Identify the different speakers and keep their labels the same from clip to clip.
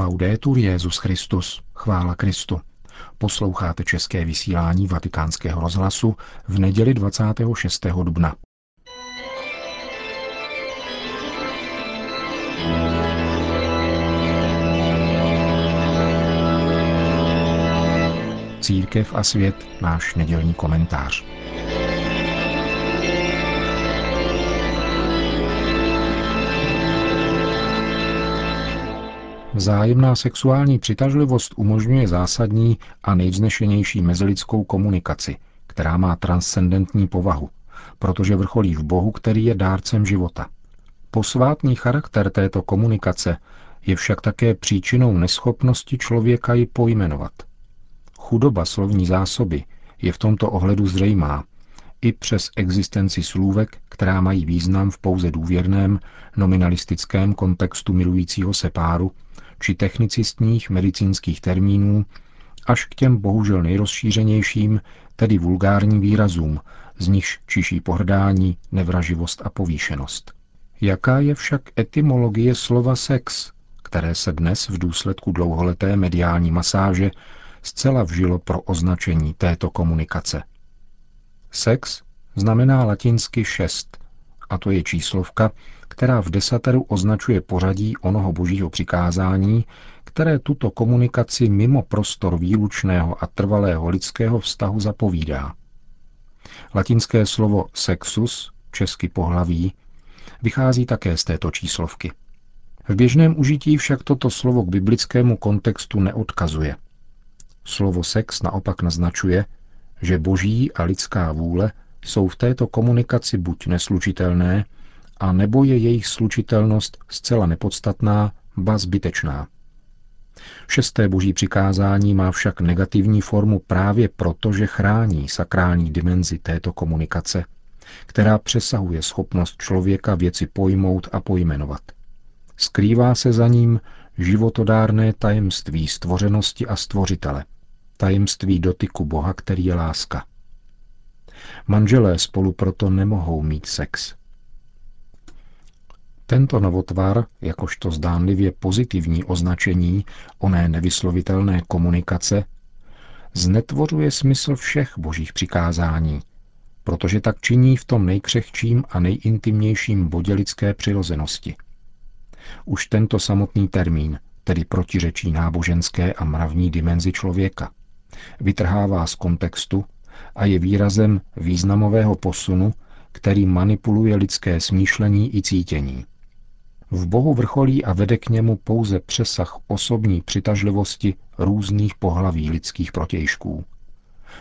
Speaker 1: Laudetur Jezus Christus, chvála Kristu. Posloucháte české vysílání Vatikánského rozhlasu v neděli 26. dubna. Církev a svět, náš nedělní komentář. Vzájemná sexuální přitažlivost umožňuje zásadní a nejvznešenější mezilidskou komunikaci, která má transcendentní povahu, protože vrcholí v Bohu, který je dárcem života. Posvátný charakter této komunikace je však také příčinou neschopnosti člověka ji pojmenovat. Chudoba slovní zásoby je v tomto ohledu zřejmá, i přes existenci slůvek, která mají význam v pouze důvěrném, nominalistickém kontextu milujícího se páru, či technicistních medicínských termínů, až k těm bohužel nejrozšířenějším, tedy vulgárním výrazům, z nichž čiší pohrdání, nevraživost a povýšenost. Jaká je však etymologie slova sex, které se dnes v důsledku dlouholeté mediální masáže zcela vžilo pro označení této komunikace? Sex znamená latinsky šest, a to je číslovka, která v desateru označuje pořadí onoho božího přikázání, které tuto komunikaci mimo prostor výlučného a trvalého lidského vztahu zapovídá. Latinské slovo sexus, česky pohlaví, vychází také z této číslovky. V běžném užití však toto slovo k biblickému kontextu neodkazuje. Slovo sex naopak naznačuje, že boží a lidská vůle jsou v této komunikaci buď neslučitelné, a nebo je jejich slučitelnost zcela nepodstatná, ba zbytečná. Šesté boží přikázání má však negativní formu právě proto, že chrání sakrální dimenzi této komunikace, která přesahuje schopnost člověka věci pojmout a pojmenovat. Skrývá se za ním životodárné tajemství stvořenosti a stvořitele, tajemství dotyku Boha, který je láska. Manželé spolu proto nemohou mít sex. Tento novotvar, jakožto zdánlivě pozitivní označení oné nevyslovitelné komunikace, znetvořuje smysl všech božích přikázání, protože tak činí v tom nejkřehčím a nejintimnějším bodě lidské přirozenosti. Už tento samotný termín, tedy protiřečí náboženské a mravní dimenzi člověka, vytrhává z kontextu a je výrazem významového posunu, který manipuluje lidské smýšlení i cítění. V Bohu vrcholí a vede k němu pouze přesah osobní přitažlivosti různých pohlaví lidských protějšků.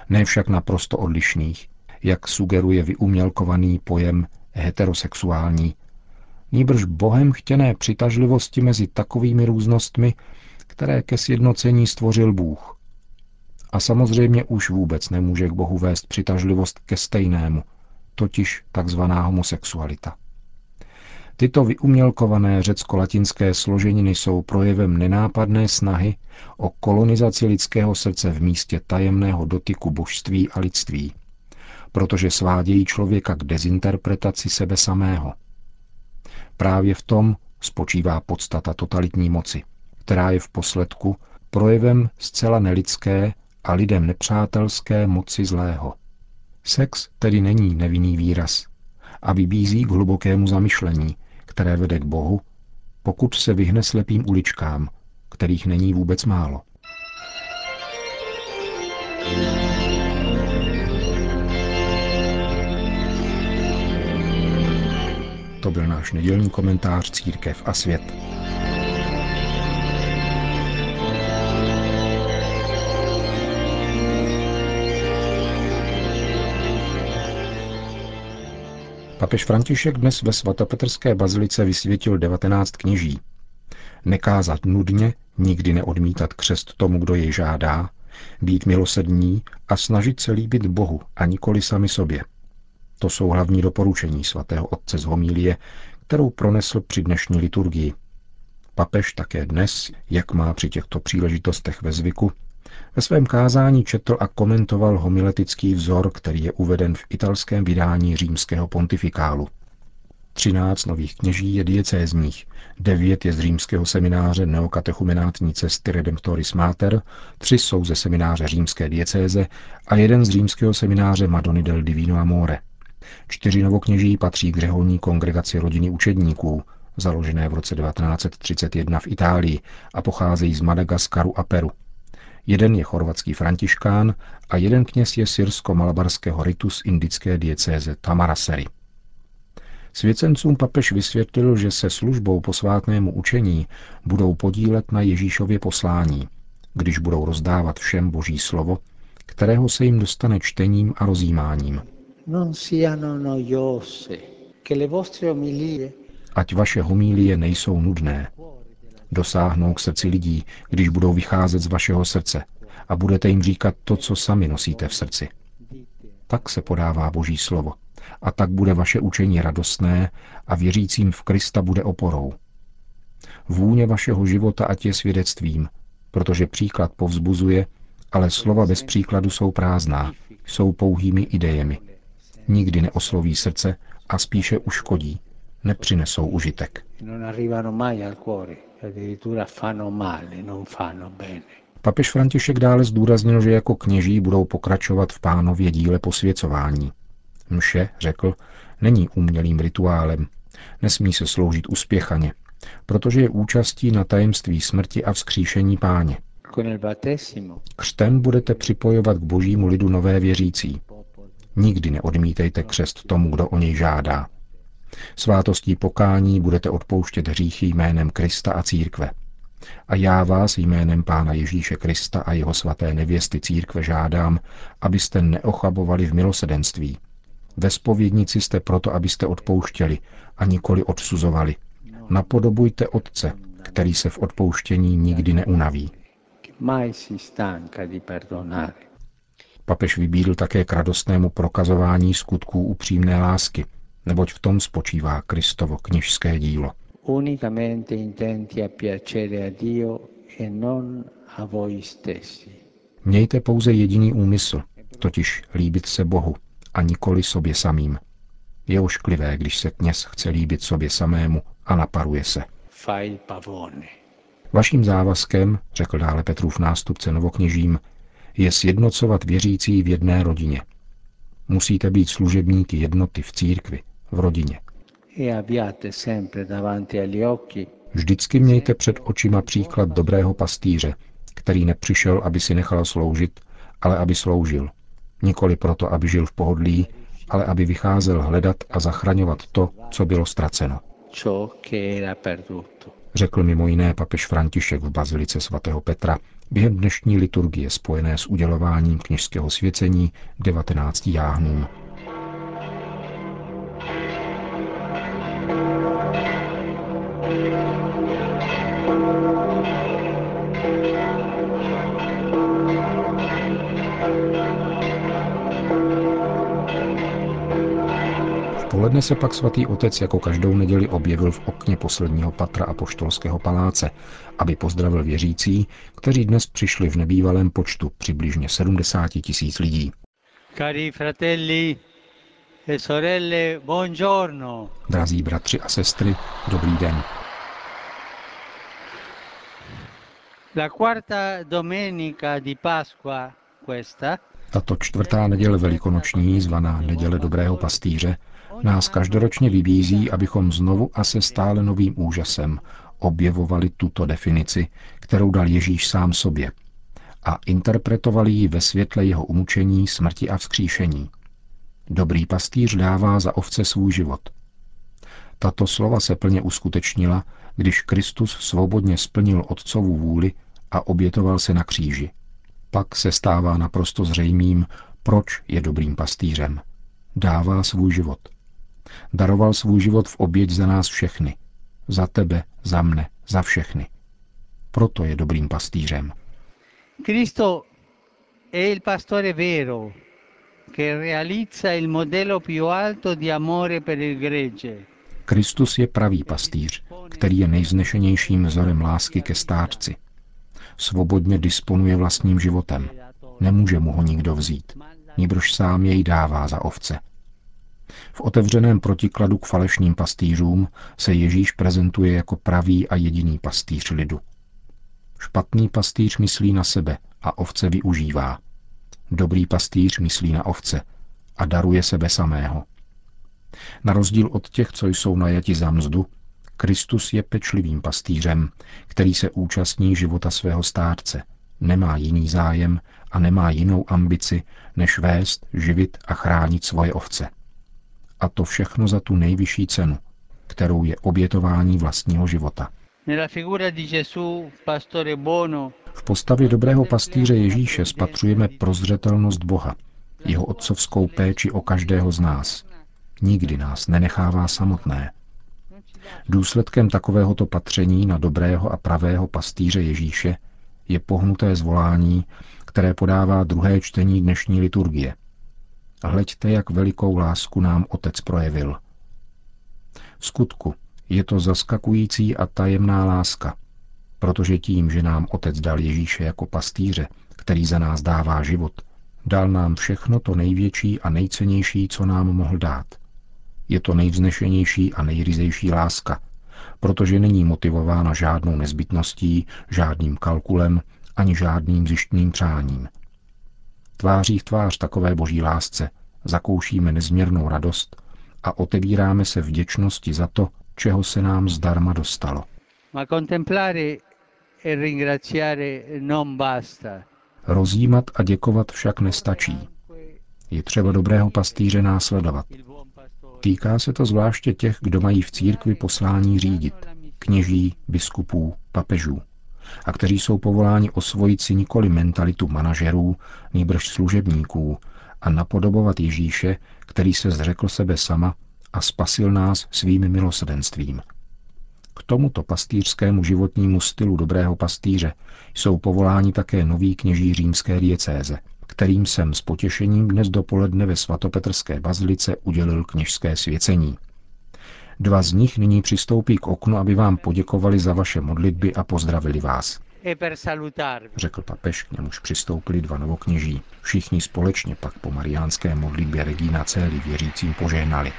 Speaker 1: Ne však naprosto odlišných, jak sugeruje vyumělkovaný pojem heterosexuální, nýbrž Bohem chtěné přitažlivosti mezi takovými různostmi, které ke sjednocení stvořil Bůh. A samozřejmě už vůbec nemůže k Bohu vést přitažlivost ke stejnému, totiž takzvaná homosexualita. Tyto vyumělkované řecko-latinské složeniny jsou projevem nenápadné snahy o kolonizaci lidského srdce v místě tajemného dotyku božství a lidství, protože svádějí člověka k dezinterpretaci sebe samého. Právě v tom spočívá podstata totalitní moci, která je v posledku projevem zcela nelidské a lidem nepřátelské moci zlého. Sex tedy není nevinný výraz a vybízí k hlubokému zamyšlení, které vede k Bohu, pokud se vyhne slepým uličkám, kterých není vůbec málo. To byl náš nedělní komentář Církev a svět. Papež František dnes ve svatopetrské bazilice vysvětil 19 kněží. Nekázat nudně, nikdy neodmítat křest tomu, kdo jej žádá, být milosední a snažit se líbit Bohu a nikoli sami sobě. To jsou hlavní doporučení svatého otce z homílie, kterou pronesl při dnešní liturgii. Papež také dnes, jak má při těchto příležitostech ve zvyku, ve svém kázání četl a komentoval homiletický vzor, který je uveden v italském vydání římského pontifikálu. Třináct nových kněží je diecézních, devět je z římského semináře neokatechumenátní cesty Redemptoris Mater, tři jsou ze semináře římské diecéze a jeden z římského semináře Madony del Divino Amore. Čtyři novokněží patří k řeholní kongregaci rodiny učedníků, založené v roce 1931 v Itálii a pocházejí z Madagaskaru a Peru. Jeden je chorvatský františkán a jeden kněz je syrsko-malabarského ritu z indické diecéze Tamaraseri. Svěcencům papež vysvětlil, že se službou posvátnému učení budou podílet na Ježíšově poslání, když budou rozdávat všem boží slovo, kterého se jim dostane čtením a rozjímáním. Ať vaše homílie nejsou nudné. Dosáhnou k srdci lidí, když budou vycházet z vašeho srdce a budete jim říkat to, co sami nosíte v srdci. Tak se podává Boží slovo a tak bude vaše učení radostné a věřícím v Krista bude oporou. Vůně vašeho života ať je svědectvím, protože příklad povzbuzuje, ale slova bez příkladu jsou prázdná, jsou pouhými idejemi. Nikdy neosloví srdce a spíše uškodí, nepřinesou užitek. Papež František dále zdůraznil, že jako kněží budou pokračovat v pánově díle posvěcování. Mše, řekl, není umělým rituálem, nesmí se sloužit uspěchaně, protože je účastí na tajemství smrti a vzkříšení páně. Křtem budete připojovat k božímu lidu nové věřící. Nikdy neodmítejte křest tomu, kdo o něj žádá. Svátostí pokání budete odpouštět hříchy jménem Krista a církve. A já vás jménem Pána Ježíše Krista a jeho svaté nevěsty církve žádám, abyste neochabovali v milosedenství, ve spovědnici jste proto, abyste odpouštěli a nikoli odsuzovali. Napodobujte Otce, který se v odpouštění nikdy neunaví. Papež vybídl také k radostnému prokazování skutků upřímné lásky, neboť v tom spočívá Kristovo kněžské dílo. E Mějte pouze jediný úmysl, totiž líbit se Bohu a nikoli sobě samým. Je ošklivé, když se kněz chce líbit sobě samému a naparuje se. Vaším závazkem, řekl dále Petrův nástupce novokněžím, je sjednocovat věřící v jedné rodině. Musíte být služebníky jednoty v církvi, v rodině. E Vždycky mějte před očima příklad dobrého pastýře, který nepřišel, aby si nechal sloužit, ale aby sloužil Nikoli proto, aby žil v pohodlí, ale aby vycházel hledat a zachraňovat to, co bylo ztraceno. Řekl mimo jiné papež František v bazilice svatého Petra během dnešní liturgie spojené s udělováním kněžského svěcení 19 jáhnům. Poledne se pak svatý otec jako každou neděli objevil v okně posledního patra apoštolského paláce, aby pozdravil věřící, kteří dnes přišli v nebývalém počtu přibližně 70 tisíc lidí. Cari fratelli e sorelle, buongiorno. Drazí bratři a sestry, dobrý den. La quarta domenica di Pasqua questa tato čtvrtá neděle velikonoční, zvaná Neděle dobrého pastýře, nás každoročně vybízí, abychom znovu a se stále novým úžasem objevovali tuto definici, kterou dal Ježíš sám sobě, a interpretovali ji ve světle jeho umučení, smrti a vzkříšení. Dobrý pastýř dává za ovce svůj život. Tato slova se plně uskutečnila, když Kristus svobodně splnil Otcovu vůli a obětoval se na kříži. Pak se stává naprosto zřejmým, proč je dobrým pastýřem. Dává svůj život – Daroval svůj život v oběť za nás všechny. Za tebe, za mne, za všechny. Proto je dobrým pastýřem. Cristo è il pastore vero che realizza il modello più alto di amore per il gregge. Kristus je pravý pastýř, který je nejvznešenějším vzorem lásky ke stárci. Svobodně disponuje vlastním životem. Nemůže mu ho nikdo vzít. Níbrž sám jej dává za ovce. V otevřeném protikladu k falešným pastýřům se Ježíš prezentuje jako pravý a jediný pastýř lidu. Špatný pastýř myslí na sebe a ovce využívá. Dobrý pastýř myslí na ovce a daruje sebe samého. Na rozdíl od těch, co jsou najati za mzdu, Kristus je pečlivým pastýřem, který se účastní života svého stárce, nemá jiný zájem a nemá jinou ambici, než vést, živit a chránit svoje ovce. A to všechno za tu nejvyšší cenu, kterou je obětování vlastního života. V postavě dobrého pastýře Ježíše spatřujeme prozřetelnost Boha, jeho otcovskou péči o každého z nás. Nikdy nás nenechává samotné. Důsledkem takovéhoto patření na dobrého a pravého pastýře Ježíše je pohnuté zvolání, které podává druhé čtení dnešní liturgie. Hleďte, jak velikou lásku nám Otec projevil. V skutku je to zaskakující a tajemná láska, protože tím, že nám Otec dal Ježíše jako pastýře, který za nás dává život, dal nám všechno to největší a nejcennější, co nám mohl dát. Je to nejvznešenější a nejryzejší láska, protože není motivována žádnou nezbytností, žádným kalkulem ani žádným zjištným přáním. Tváří v tvář takové boží lásce zakoušíme nezměrnou radost a otevíráme se vděčnosti za to, čeho se nám zdarma dostalo. E Rozjímat a děkovat však nestačí. Je třeba dobrého pastýře následovat. Týká se to zvláště těch, kdo mají v církvi poslání řídit, kněží, biskupů, papežů, a kteří jsou povoláni osvojit si nikoli mentalitu manažerů, nýbrž služebníků a napodobovat Ježíše, který se zřekl sebe sama a spasil nás svým milosrdenstvím. K tomuto pastýřskému životnímu stylu dobrého pastýře jsou povoláni také noví kněží římské diecéze, kterým jsem s potěšením dnes dopoledne ve svatopetrské bazilice udělil kněžské svěcení. Dva z nich nyní přistoupí k oknu, aby vám poděkovali za vaše modlitby a pozdravili vás. E Řekl papež, k němuž přistoupili dva novokněží. Všichni společně pak po mariánské modlitbě Regina Céli věřícím požehnali.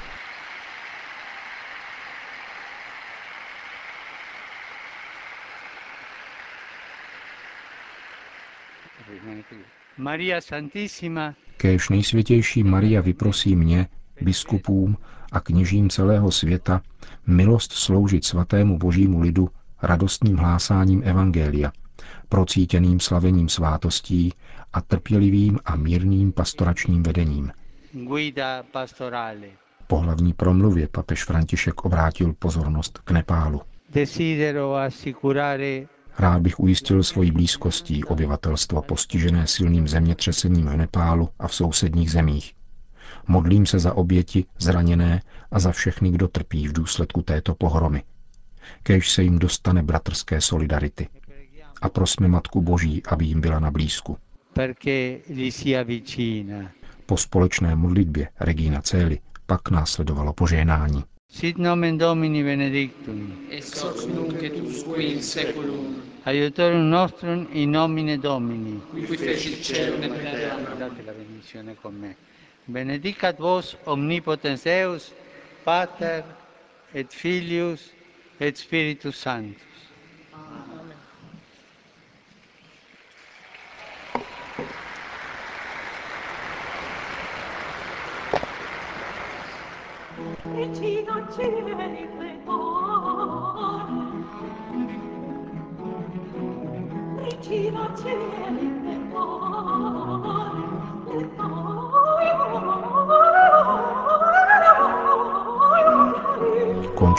Speaker 1: Maria Santissima. Kéž nejsvětější Maria vyprosí mě, biskupům a kněžím celého světa milost sloužit svatému božímu lidu radostným hlásáním Evangelia, procítěným slavením svátostí a trpělivým a mírným pastoračním vedením. Po hlavní promluvě papež František obrátil pozornost k Nepálu. Rád bych ujistil svojí blízkostí obyvatelstvo postižené silným zemětřesením v Nepálu a v sousedních zemích. Modlím se za oběti, zraněné a za všechny, kdo trpí v důsledku této pohromy. Kéž se jim dostane bratrské solidarity. A prosme Matku Boží, aby jim byla na blízku. Po společné modlitbě Regina Cély pak následovalo požehnání. Sit nomen Domini benedictum. Ex hoc nunc et usque in seculum. Aiutorium nostrum in nomine Domini. Qui fecit celum et terram. Date la benedizione con me. benedicat vos omnipotens Deus, Pater et Filius et Spiritus Sanctus. Amen. Vicino cieli pregare, vicino cieli